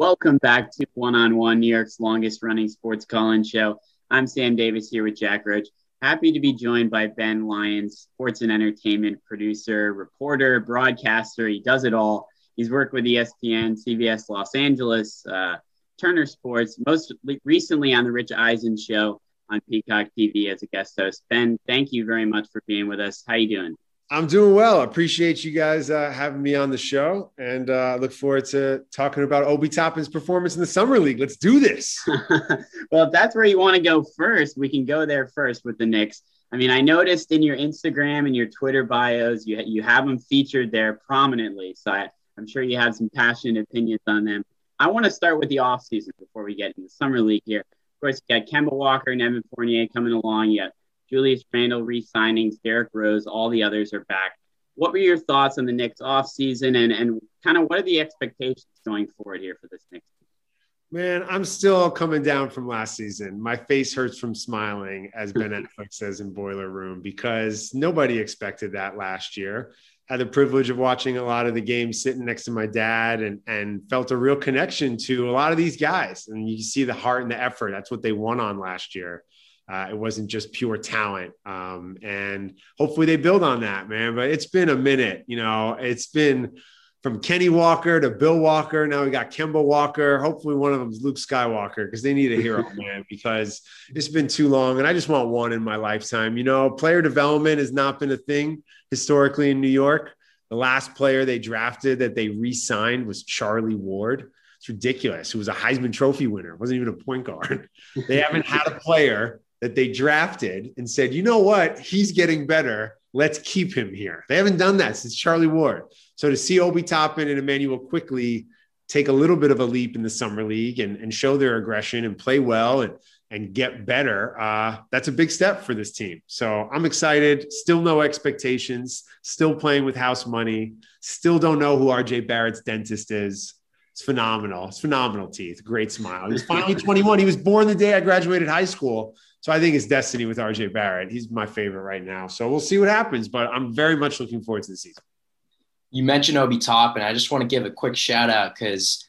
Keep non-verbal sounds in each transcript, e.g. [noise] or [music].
Welcome back to One on One, New York's longest running sports call in show. I'm Sam Davis here with Jack Roach. Happy to be joined by Ben Lyons, sports and entertainment producer, reporter, broadcaster. He does it all. He's worked with ESPN, CBS Los Angeles, uh, Turner Sports, most recently on the Rich Eisen show on Peacock TV as a guest host. Ben, thank you very much for being with us. How you doing? I'm doing well. I Appreciate you guys uh, having me on the show, and uh, look forward to talking about Obi Toppin's performance in the summer league. Let's do this. [laughs] well, if that's where you want to go first, we can go there first with the Knicks. I mean, I noticed in your Instagram and your Twitter bios, you you have them featured there prominently. So I, I'm sure you have some passionate opinions on them. I want to start with the offseason before we get into the summer league here. Of course, you got Kemba Walker and Evan Fournier coming along. You got Julius Randle re-signings, Derrick Rose, all the others are back. What were your thoughts on the Knicks offseason and, and kind of what are the expectations going forward here for this Knicks team? Man, I'm still coming down from last season. My face hurts from smiling, as Ben [laughs] Affleck says in Boiler Room, because nobody expected that last year. Had the privilege of watching a lot of the games sitting next to my dad and, and felt a real connection to a lot of these guys. And you see the heart and the effort. That's what they won on last year. Uh, it wasn't just pure talent. Um, and hopefully they build on that, man. But it's been a minute, you know, it's been from Kenny Walker to Bill Walker. Now we got Kemba Walker. Hopefully one of them is Luke Skywalker because they need a hero, [laughs] man, because it's been too long. And I just want one in my lifetime. You know, player development has not been a thing historically in New York. The last player they drafted that they re signed was Charlie Ward. It's ridiculous. Who was a Heisman Trophy winner, wasn't even a point guard. [laughs] They haven't had a player that they drafted and said, you know what, he's getting better. Let's keep him here. They haven't done that since Charlie Ward. So to see Obi Toppin and Immanuel Quickley take a little bit of a leap in the summer league and, and show their aggression and play well and and get better, uh, that's a big step for this team. So I'm excited. Still no expectations. Still playing with house money. Still don't know who RJ Barrett's dentist is. It's phenomenal. It's phenomenal teeth. Great smile. He was finally 21. He was born the day I graduated high school. So I think it's destiny with RJ Barrett. He's my favorite right now. So we'll see what happens, but I'm very much looking forward to the season. You mentioned Obi Top, And I just want to give a quick shout out because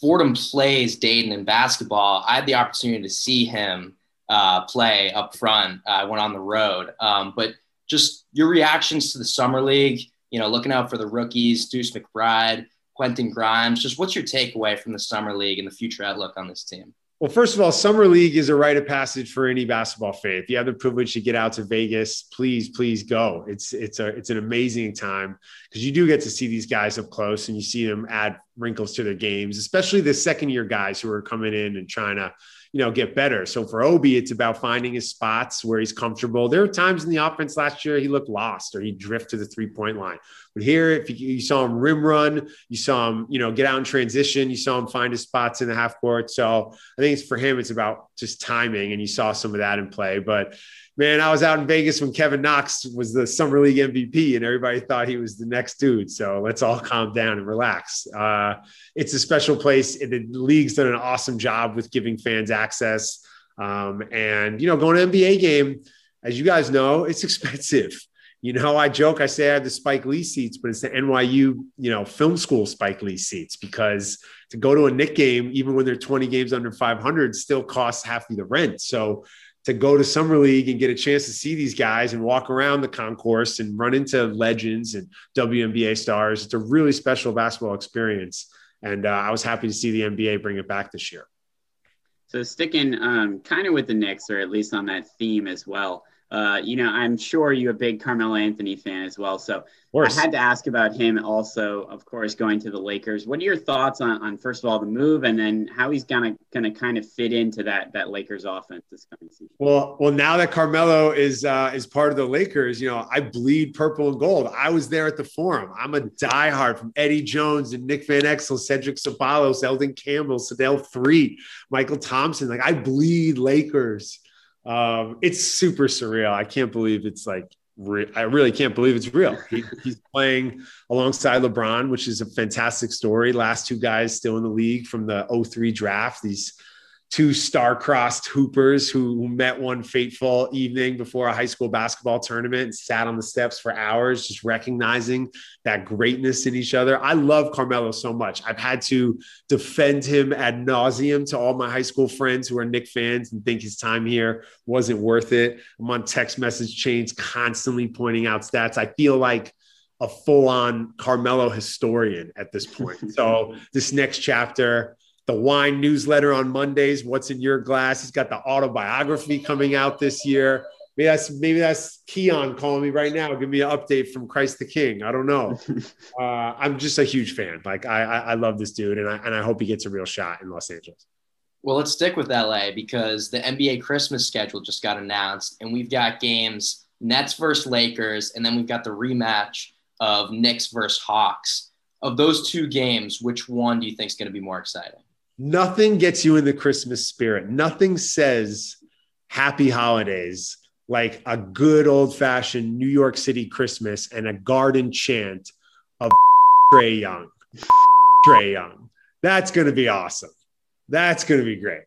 Fordham plays Dayton in basketball. I had the opportunity to see him uh, play up front. I went on the road, um, but just your reactions to the summer league. You know, looking out for the rookies, Deuce McBride, Quentin Grimes. Just what's your takeaway from the summer league and the future outlook on this team? Well, first of all, summer league is a rite of passage for any basketball fan. If you have the privilege to get out to Vegas, please, please go. It's it's a it's an amazing time because you do get to see these guys up close and you see them add wrinkles to their games, especially the second year guys who are coming in and trying to you know, get better. So for Obi, it's about finding his spots where he's comfortable. There are times in the offense last year he looked lost or he'd drift to the three point line. But here, if you, you, saw him rim run, you saw him, you know, get out in transition, you saw him find his spots in the half court. So I think it's for him, it's about just timing, and you saw some of that in play. But man, I was out in Vegas when Kevin Knox was the summer league MVP, and everybody thought he was the next dude. So let's all calm down and relax. Uh, it's a special place. The league's done an awesome job with giving fans access. Um, and you know, going to NBA game, as you guys know, it's [laughs] expensive. You know, I joke, I say I have the Spike Lee seats, but it's the NYU, you know, film school Spike Lee seats because to go to a Knick game, even when they're 20 games under 500, still costs half of the rent. So to go to summer league and get a chance to see these guys and walk around the concourse and run into legends and WNBA stars. It's a really special basketball experience. And uh, I was happy to see the NBA bring it back this year. So sticking um, kind of with the Knicks, or at least on that theme as well. Uh, you know, I'm sure you're a big Carmelo Anthony fan as well. So I had to ask about him also, of course, going to the Lakers. What are your thoughts on, on first of all, the move and then how he's gonna gonna kind of fit into that that Lakers offense this coming season? Well, well, now that Carmelo is uh, is part of the Lakers, you know, I bleed purple and gold. I was there at the forum. I'm a diehard from Eddie Jones and Nick Van Exel, Cedric Ceballos, Elden Campbell, Sedale Threatt, Mychal Thompson. Like I bleed Lakers. Um, it's super surreal. I can't believe it's like re- I really can't believe it's real. He, he's playing alongside LeBron, which is a fantastic story. Last two guys still in the league from the 03 draft. These two star-crossed hoopers who met one fateful evening before a high school basketball tournament and sat on the steps for hours, just recognizing that greatness in each other. I love Carmelo so much. I've had to defend him ad nauseum to all my high school friends who are Knick fans and think his time here wasn't worth it. I'm on text message chains constantly pointing out stats. I feel like a full-on Carmelo historian at this point. [laughs] So this next chapter the wine newsletter on Mondays. What's in your glass? He's got the autobiography coming out this year. Maybe that's maybe that's Keon calling me right now. Give me an update from Christ the King. I don't know. [laughs] uh, I'm just a huge fan. Like I, I, I love this dude, and I and I hope he gets a real shot in Los Angeles. Well, let's stick with LA because the NBA Christmas schedule just got announced, and we've got games Nets versus Lakers, and then we've got the rematch of Knicks versus Hawks. Of those two games, which one do you think is going to be more exciting? Nothing gets you in the Christmas spirit. Nothing says happy holidays like a good old fashioned New York City Christmas and a garden chant of [laughs] Trae Young. [laughs] Trae Young. That's going to be awesome. That's going to be great.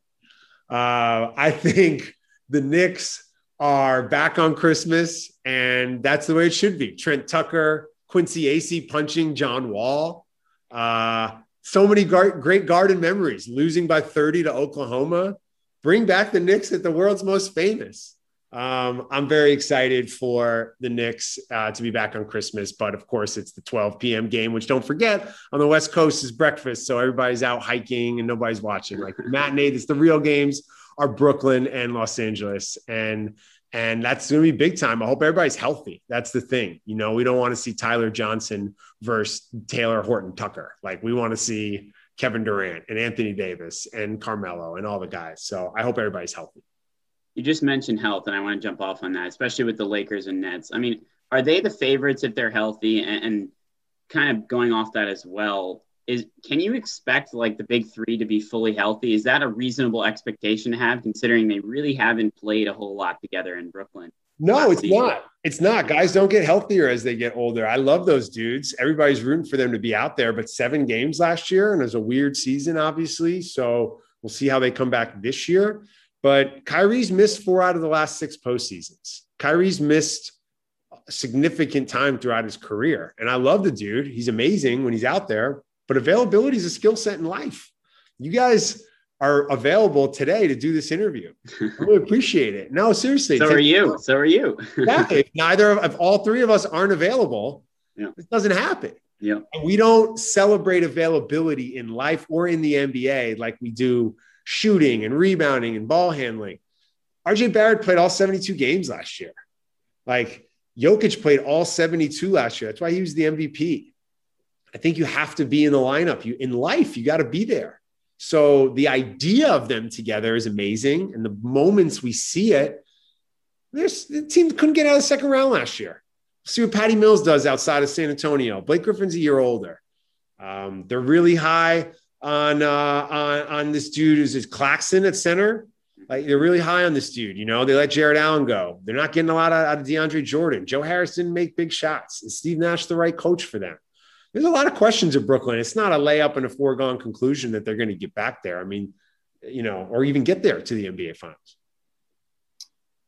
Uh, I think the Knicks are back on Christmas, and that's the way it should be. Trent Tucker, Quincy Acy punching John Wall. Uh, so many gar- great garden memories. Losing by 30 to Oklahoma. Bring back the Knicks at the world's most famous. Um, I'm very excited for the Knicks uh, to be back on Christmas, but of course it's the 12 p.m. game, which don't forget on the West Coast is breakfast, so everybody's out hiking and nobody's watching. Like the matinee, it's the real games are Brooklyn and Los Angeles, and and that's going to be big time. I hope everybody's healthy. That's the thing. You know, we don't want to see Tyler Johnson versus Talen Horton Tucker. Like we want to see Kevin Durant and Anthony Davis and Carmelo and all the guys. So I hope everybody's healthy. You just mentioned health, and I want to jump off on that, especially with the Lakers and Nets. I mean, are they the favorites if they're healthy? And, and kind of going off that as well, is can you expect like the big three to be fully healthy? Is that a reasonable expectation to have, considering they really haven't played a whole lot together in Brooklyn? No, it's season? not. It's not. Guys don't get healthier as they get older. I love those dudes. Everybody's rooting for them to be out there, but seven games last year, and it was a weird season, obviously. So we'll see how they come back this year. But Kyrie's missed four out of the last six postseasons. Kyrie's missed significant time throughout his career. And I love the dude. He's amazing when he's out there, but availability is a skill set in life. You guys are available today to do this interview. I really appreciate it. No, seriously. So are you. So are you. yeah. [laughs] If neither of if all three of us aren't available, yeah. it doesn't happen. Yeah. And we don't celebrate availability in life or in the NBA like we do shooting and rebounding and ball handling. RJ Barrett played all 72 games last year. Like Jokic played all 72 last year. That's why he was the MVP. I think you have to be in the lineup. You in life, you got to be there. So the idea of them together is amazing. And the moments we see it, there's the team couldn't get out of the second round last year. See what Patty Mills does outside of San Antonio. Blake Griffin's a year older. Um, they're really high on uh, on on this dude. who's is Claxton at center? Like they're really high on this dude. You know, they let Jarrett Allen go. They're not getting a lot out of DeAndre Jordan. Joe Harris didn't make big shots. Is Steve Nash the right coach for them? There's a lot of questions at Brooklyn. It's not a layup and a foregone conclusion that they're going to get back there. I mean, you know, or even get there to the NBA Finals.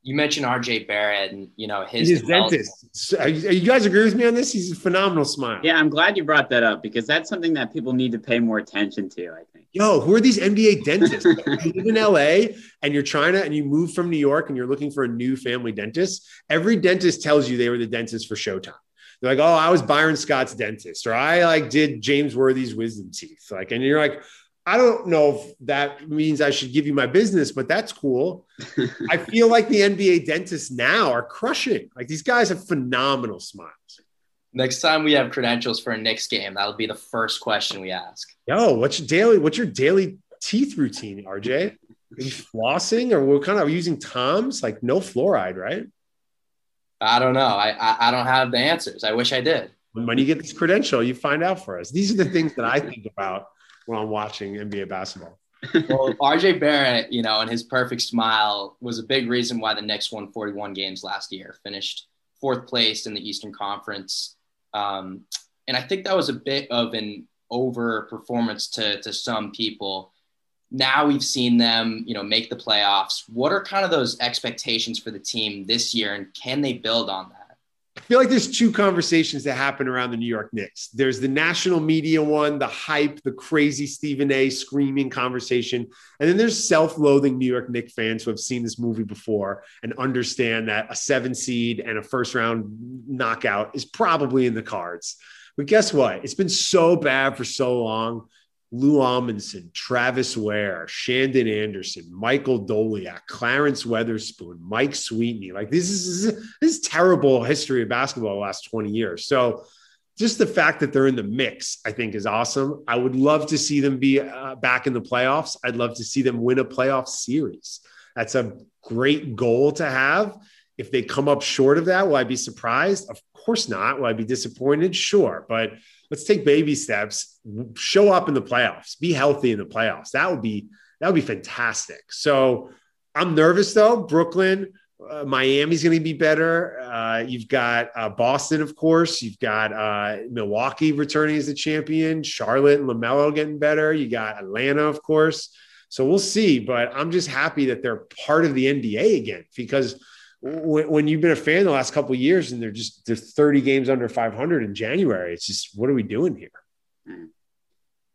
You mentioned RJ Barrett and you know his, his dentist. Are you, you, guys agree with me on this? He's a phenomenal smile. Yeah, I'm glad you brought that up because that's something that people need to pay more attention to. I think. Yo, who are these NBA dentists? [laughs] you live in LA and you're trying to, and you move from New York and you're looking for a new family dentist. Every dentist tells you they were the dentist for Showtime. They're like, oh, I was Byron Scott's dentist, or I like did James Worthy's wisdom teeth. Like, and you're like, I don't know if that means I should give you my business, but that's cool. [laughs] I feel like the NBA dentists now are crushing. Like these guys have phenomenal smiles. Next time we have credentials for a Knicks game, that'll be the first question we ask. Yo, what's your daily? What's your daily teeth routine, RJ? Are you flossing, or what kind of using Toms? Like no fluoride, right? I don't know. I, I, I don't have the answers. I wish I did. When you get this credential, you find out for us. These are the things that I think about when I'm watching NBA basketball. [laughs] well, RJ Barrett, you know, and his perfect smile was a big reason why the Knicks won 41 games last year, finished fourth place in the Eastern Conference. Um, and I think that was a bit of an over performance to, to some people. Now we've seen them, you know, make the playoffs. What are kind of those expectations for the team this year, and can they build on that? I feel like there's two conversations that happen around the New York Knicks. There's the national media one, the hype, the crazy Stephen A. screaming conversation. And then there's self loathing New York Knicks fans who have seen this movie before and understand that a seven seed and a first round knockout is probably in the cards. But guess what? It's been so bad for so long Lou Amundson, Travis Ware, Shandon Anderson, Michael Doleac, Clarence Weatherspoon, Mike Sweetney. Like this is this is terrible history of basketball the last 20 years. So just the fact that they're in the mix, I think, is awesome. I would love to see them be uh, back in the playoffs. I'd love to see them win a playoff series. That's a great goal to have. If they come up short of that, will I be surprised? Of course not. Will I be disappointed? Sure. But let's take baby steps, show up in the playoffs, be healthy in the playoffs. That would be that would be fantastic. So I'm nervous though. Brooklyn, uh, Miami's going to be better. Uh, you've got uh, Boston, of course. You've got uh, Milwaukee returning as the champion. Charlotte and Lamelo getting better. You got Atlanta, of course. So we'll see. But I'm just happy that they're part of the NBA again because when, when you've been a fan the last couple years and they're just they're 30 games under 500 in January, it's just what are we doing here?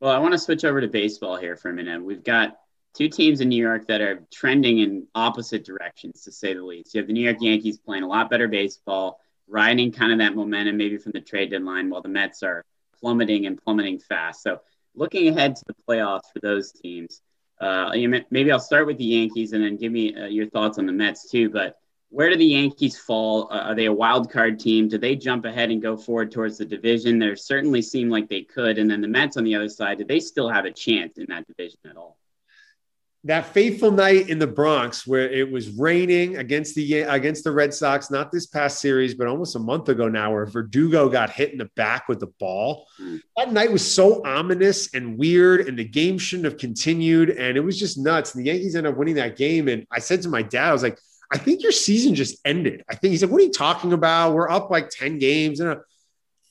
Well, I want to switch over to baseball here for a minute. We've got two teams in New York that are trending in opposite directions, to say the least. You have the New York Yankees playing a lot better baseball, riding kind of that momentum maybe from the trade deadline, while the Mets are plummeting and plummeting fast. So, looking ahead to the playoffs for those teams, uh, maybe I'll start with the Yankees and then give me uh, your thoughts on the Mets too. But where do the Yankees fall? Uh, are they a wild card team? Do they jump ahead and go forward towards the division? There certainly seem like they could. And then the Mets on the other side, do they still have a chance in that division at all? That fateful night in the Bronx where it was raining against the against the Red Sox, not this past series, but almost a month ago now, where Verdugo got hit in the back with the ball. Mm. That night was so ominous and weird, and the game shouldn't have continued. And it was just nuts. And the Yankees ended up winning that game. And I said to my dad, I was like, I think your season just ended. I think he said, What are you talking about? We're up like 10 games. And uh,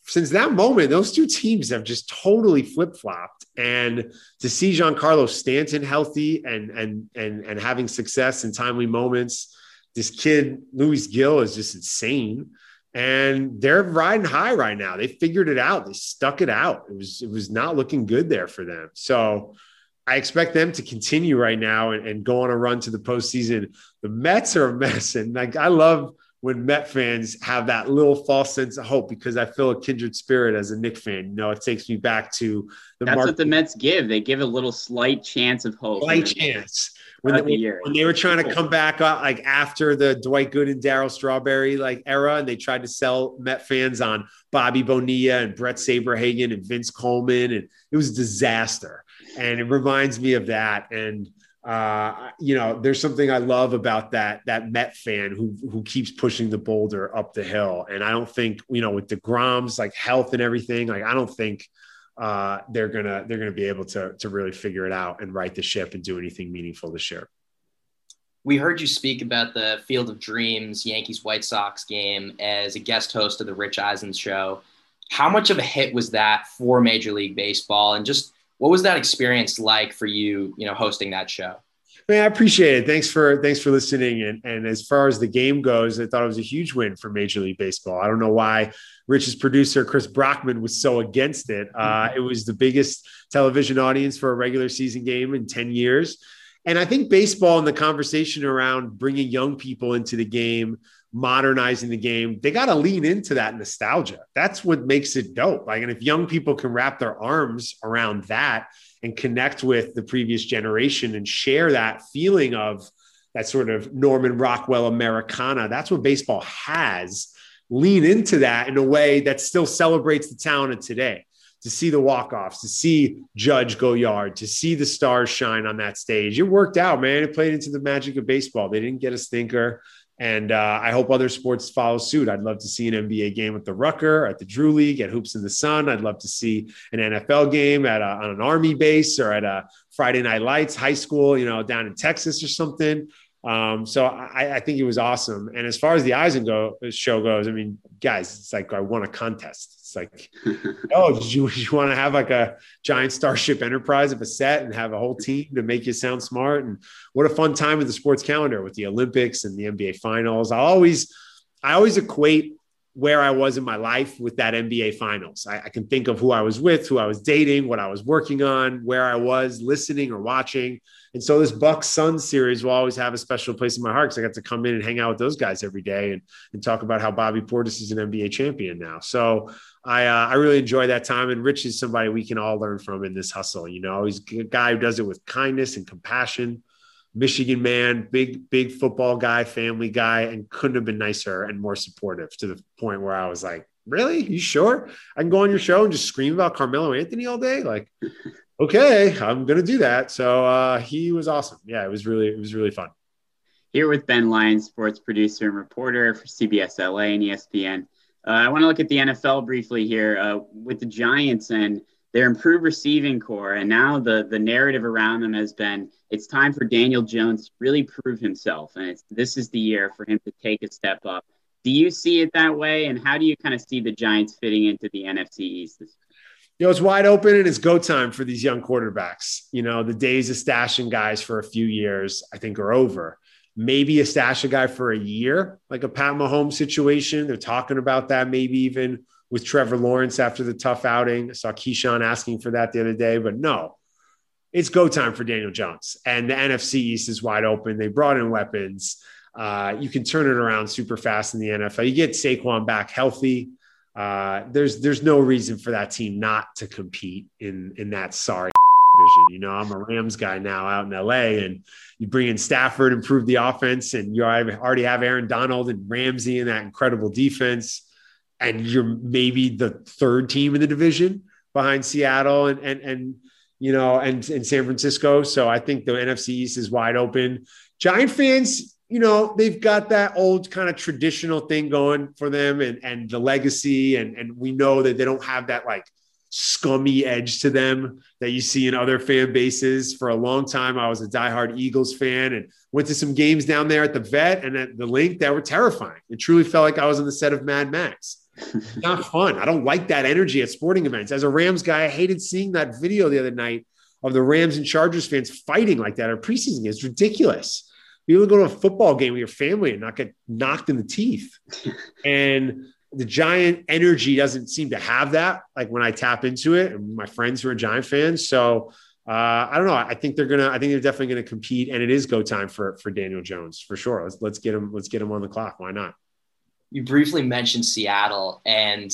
since that moment, those two teams have just totally flip flopped. And to see Giancarlo Stanton healthy and, and, and, and having success in timely moments, this kid, Luis Gil, is just insane. And they're riding high right now. They figured it out. They stuck it out. It was, it was not looking good there for them. So, I expect them to continue right now and, and, go on a run to the postseason. The Mets are a mess, and like I love when Met fans have that little false sense of hope because I feel a kindred spirit as a Knick fan. You know, it takes me back to the. That's what the Mets give. They give a little slight chance of hope. Slight chance. When, the, when, when, they were trying to come back uh, like after the Dwight Gooden and Darryl Strawberry like era, and they tried to sell Met fans on Bobby Bonilla and Brett Saberhagen and Vince Coleman, and it was a disaster and it reminds me of that. And uh, you know, there's something I love about that that Met fan who who keeps pushing the boulder up the hill. And I don't think you know with the deGrom's like health and everything, like I don't think uh, they're gonna they're gonna be able to to really figure it out and right the ship and do anything meaningful this year. We heard you speak about the Field of Dreams Yankees White Sox game as a guest host of the Rich Eisen show. How much of a hit was that for Major League Baseball? And just what was that experience like for you, you know, hosting that show? Man, I appreciate it. Thanks for thanks for listening. And and as far as the game goes, I thought it was a huge win for Major League Baseball. I don't know why Rich's producer Chris Brockman was so against it. Uh, mm-hmm. it was the biggest television audience for a regular season game in ten years, and I think baseball and the conversation around bringing young people into the game modernizing the game. They got to lean into that nostalgia. That's what makes it dope. Like, and if young people can wrap their arms around that and connect with the previous generation and share that feeling of that sort of Norman Rockwell Americana, that's what baseball has. Lean into that in a way that still celebrates the talent of today. To see the walk-offs, to see Judge go yard, to see the stars shine on that stage. It worked out, man. It played into the magic of baseball. They didn't get a stinker. And uh, I hope other sports follow suit. I'd love to see an NBA game at the Rucker, at the Drew League, at Hoops in the Sun. I'd love to see an NFL game at a, on an Army base or at a Friday Night Lights high school, you know, down in Texas or something. Um, so I, I, think it was awesome. And as far as the Eisen go, show goes, I mean, guys, it's like I won a contest. It's like, [laughs] oh, did you, [laughs] you want to have like a giant Starship Enterprise of a set and have a whole team to make you sound smart? And what a fun time in the sports calendar with the Olympics and the NBA finals. I always, I always equate where I was in my life with that NBA finals. I, I, can think of who I was with, who I was dating, what I was working on, where I was listening or watching. And so this Bucks Suns series will always have a special place in my heart because I got to come in and hang out with those guys every day and, and talk about how Bobby Portis is an NBA champion now. So I uh, I really enjoy that time. And Rich is somebody we can all learn from in this hustle. You know, he's a guy who does it with kindness and compassion. Michigan man, big, big football guy, family guy, and couldn't have been nicer and more supportive to the point where I was like, really? You sure? I can go on your show and just scream about Carmelo Anthony all day? Like, okay, I'm gonna do that. So uh, he was awesome. Yeah, it was really, it was really fun. Here with Ben Lyons, sports producer and reporter for CBS LA and ESPN. Uh, I want to look at the NFL briefly here uh, with the Giants and their improved receiving corps, and now the the narrative around them has been it's time for Daniel Jones to really prove himself, and this is the year for him to take a step up. Do you see it that way, and how do you kind of see the Giants fitting into the NFC East? You know, it's wide open and it's go time for these young quarterbacks. You know, the days of stashing guys for a few years, I think, are over. Maybe a stash a guy for a year, like a Pat Mahomes situation. They're talking about that, maybe even with Trevor Lawrence after the tough outing. I saw Keyshawn asking for that the other day, but no, it's go time for Daniel Jones. And the NFC East is wide open. They brought in weapons. Uh, you can turn it around super fast in the NFL. You get Saquon back healthy. Uh, there's there's no reason for that team not to compete in in that sorry division. You know, I'm a Rams guy now out in LA, and you bring in Stafford, improve the offense, and you already have Aaron Donald and Ramsey in that incredible defense and you're maybe the third team in the division behind Seattle and and and you know and and San Francisco. So I think the NFC East is wide open. Giant fans, you know, they've got that old kind of traditional thing going for them and and the legacy and and we know that they don't have that like scummy edge to them that you see in other fan bases. For a long time, I was a diehard Eagles fan and went to some games down there at the vet and at the Linc that were terrifying. It truly felt like I was on the set of Mad Max [laughs] not fun. I don't like that energy at sporting events. As a Rams guy, I hated seeing that video the other night of the Rams and Chargers fans fighting like that at preseason. It's ridiculous. You would go to a football game with your family and not get knocked in the teeth. [laughs] and the giant energy doesn't seem to have that. Like when I tap into it, and my friends who are Giant fans. So uh, I don't know. I think they're gonna. I think they're definitely gonna compete, and it is go time for for Daniel Jones for sure. Let's let's get him. Let's get him on the clock. Why not? you briefly mentioned Seattle, and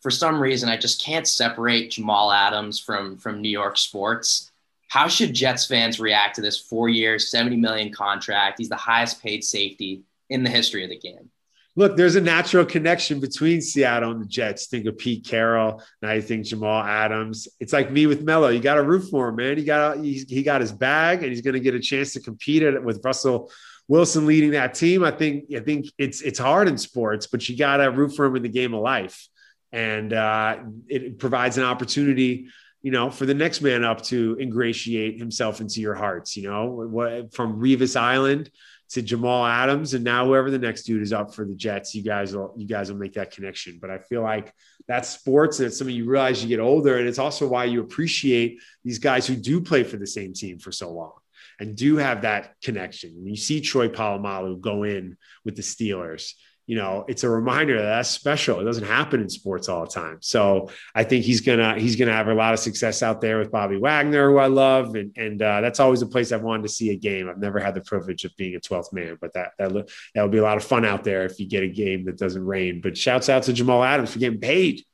for some reason, I just can't separate Jamal Adams from from New York sports. How should Jets fans react to this four-year, seventy million contract? He's the highest paid safety in the history of the game. Look, there's a natural connection between Seattle and the Jets. Think of Pete Carroll. Now you think Jamal Adams. It's like me with Melo. You got to root for him, man. He got he, he got his bag, and he's going to get a chance to compete at with Russell Wilson leading that team, I think I think it's it's hard in sports, but you got to root for him in the game of life, and uh, it provides an opportunity, you know, for the next man up to ingratiate himself into your hearts. You know, from Revis Island to Jamal Adams, and now whoever the next dude is up for the Jets, you guys will you guys will make that connection. But I feel like that's sports, and it's something you realize you get older, and it's also why you appreciate these guys who do play for the same team for so long and do have that connection. When you see Troy Polamalu go in with the Steelers, you know, it's a reminder that that's special. It doesn't happen in sports all the time. So I think he's gonna he's gonna have a lot of success out there with Bobby Wagner, who I love, and and uh, that's always a place I've wanted to see a game. I've never had the privilege of being a 12th man, but that that that would be a lot of fun out there if you get a game that doesn't rain. But shouts out to Jamal Adams for getting paid.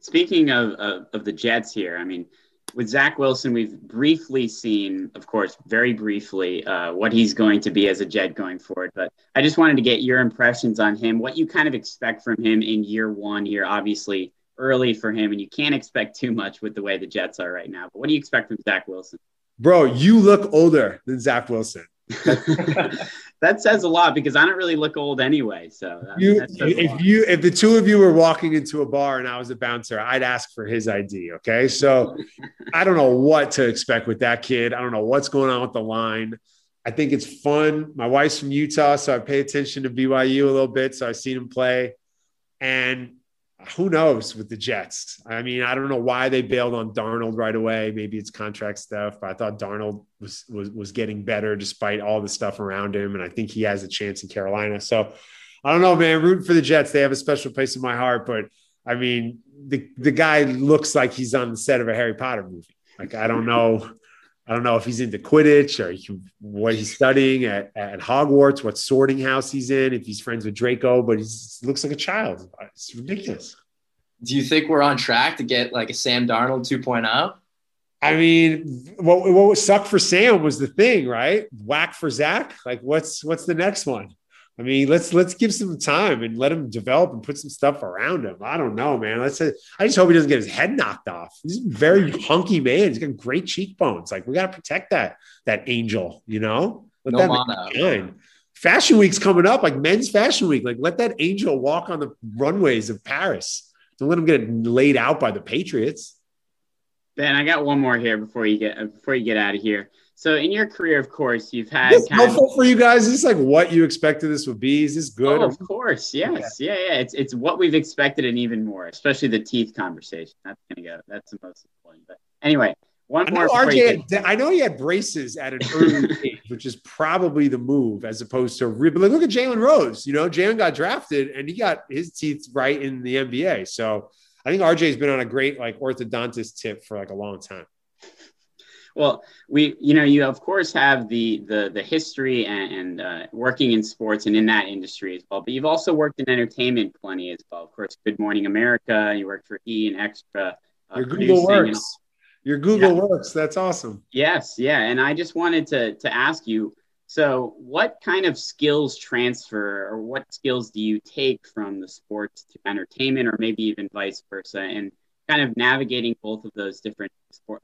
Speaking of, of, of the Jets here, I mean, with Zach Wilson, we've briefly seen, of course, very briefly, uh, what he's going to be as a Jet going forward. But I just wanted to get your impressions on him, what you kind of expect from him in year one here, obviously early for him, and you can't expect too much with the way the Jets are right now. But what do you expect from Zach Wilson? Bro, you look older than Zach Wilson. [laughs] that says a lot because I don't really look old anyway. So that, you, that if you, if the two of you were walking into a bar and I was a bouncer, I'd ask for his ID. Okay, so I don't know what to expect with that kid. I don't know what's going on with the line. I think it's fun. My wife's from Utah, so I pay attention to BYU a little bit. So I've seen him play, and who knows with the Jets? I mean, I don't know why they bailed on Darnold right away. Maybe it's contract stuff, but I thought Darnold was was was getting better despite all the stuff around him, and I think he has a chance in Carolina. So I don't know, man. Rooting for the Jets, they have a special place in my heart. But I mean, the the guy looks like he's on the set of a Harry Potter movie. Like I don't know. I don't know if he's into Quidditch or he, what he's studying at, at Hogwarts, what sorting house he's in, if he's friends with Draco, but he looks like a child. It's ridiculous. Do you think we're on track to get like a Sam Darnold 2.0? I mean, what what sucked for Sam was the thing, right? Whack for Zach. Like, what's what's the next one? I mean, let's let's give some time and let him develop and put some stuff around him. I don't know, man. Let's. Say, I just hope he doesn't get his head knocked off. He's a very hunky man. He's got great cheekbones. Like we got to protect that that angel. You know, let no that Fashion week's coming up, like men's fashion week. Like let that angel walk on the runways of Paris. Don't let him get laid out by the Patriots. Ben, I got one more here before you get before you get out of here. So in your career, of course, you've had is helpful of, for you guys. Is this like what you expected this would be? Is this oh, good? Oh, of course, yes, yeah. yeah, yeah. It's it's what we've expected and even more, especially the teeth conversation. That's gonna go. That's the most important. But anyway, one I more. Know RJ, had, I know he had braces at an early [laughs] age, which is probably the move as opposed to. But look at Jalen Rose. You know, Jalen got drafted and he got his teeth right in the NBA. So I think RJ's been on a great like orthodontist tip for like a long time. Well, we, you know, you of course have the the the history and, and uh, working in sports and in that industry as well. But you've also worked in entertainment plenty as well. Of course, Good Morning America. You worked for E and Extra. Uh, Your Google works. Your Google yeah. works. That's awesome. Yes, yeah. And I just wanted to to ask you. So, what kind of skills transfer, or what skills do you take from the sports to entertainment, or maybe even vice versa? And kind of navigating both of those different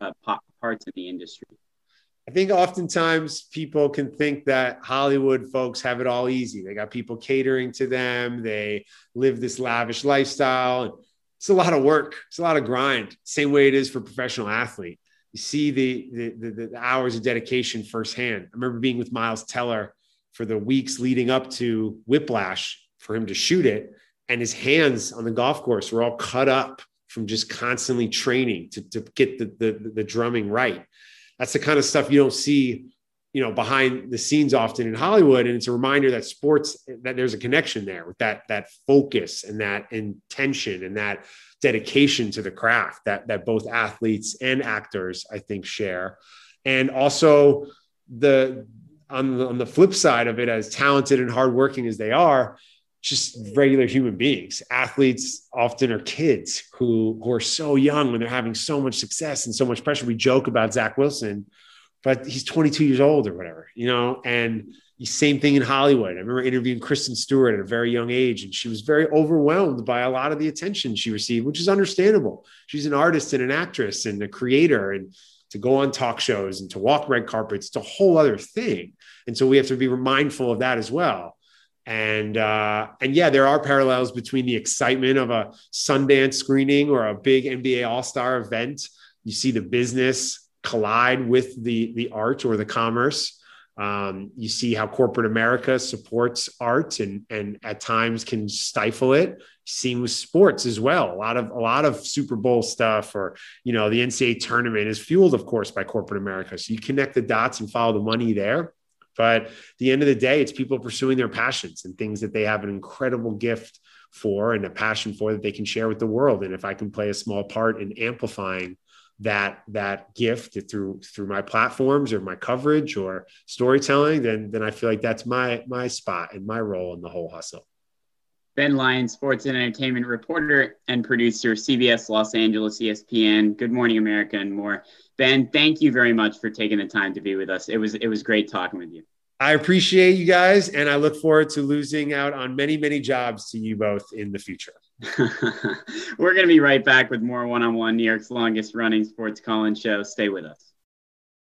uh, parts of the industry? I think oftentimes people can think that Hollywood folks have it all easy. They got people catering to them. They live this lavish lifestyle. It's a lot of work. It's a lot of grind. Same way it is for professional athlete. You see the, the, the, the hours of dedication firsthand. I remember being with Miles Teller for the weeks leading up to Whiplash for him to shoot it. And his hands on the golf course were all cut up from just constantly training to, to get the, the, the drumming right. That's the kind of stuff you don't see, you know, behind the scenes often in Hollywood. And it's a reminder that sports, that there's a connection there with that, that focus and that intention and that dedication to the craft that, that both athletes and actors, I think, share. And also the, on the, on the flip side of it, as talented and hardworking as they are, just regular human beings. Athletes often are kids who, who are so young when they're having so much success and so much pressure. We joke about Zach Wilson, but he's 22 years old or whatever, you know, and the same thing in Hollywood. I remember interviewing Kristen Stewart at a very young age, and she was very overwhelmed by a lot of the attention she received, which is understandable. She's an artist and an actress and a creator, and to go on talk shows and to walk red carpets, it's a whole other thing. And so we have to be mindful of that as well and uh, and yeah, there are parallels between the excitement of a Sundance screening or a big NBA All Star event. You see the business collide with the the art or the commerce. Um, you see how corporate America supports art and and at times can stifle it. Seen with sports as well. A lot of a lot of Super Bowl stuff or you know the NCAA tournament is fueled, of course, by corporate America. So you connect the dots and follow the money there but the end of the day, it's people pursuing their passions and things that they have an incredible gift for and a passion for that they can share with the world. And if I can play a small part in amplifying that that gift through through my platforms or my coverage or storytelling, then then I feel like that's my my spot and my role in the whole hustle. Ben Lyon, sports and entertainment reporter and producer, CBS Los Angeles, ESPN, Good Morning America, and more. Ben, thank you very much for taking the time to be with us. It was it was great talking with you. I appreciate you guys, and I look forward to losing out on many, many jobs to you both in the future. [laughs] We're going to be right back with more one on one New York's longest running sports call in show. Stay with us.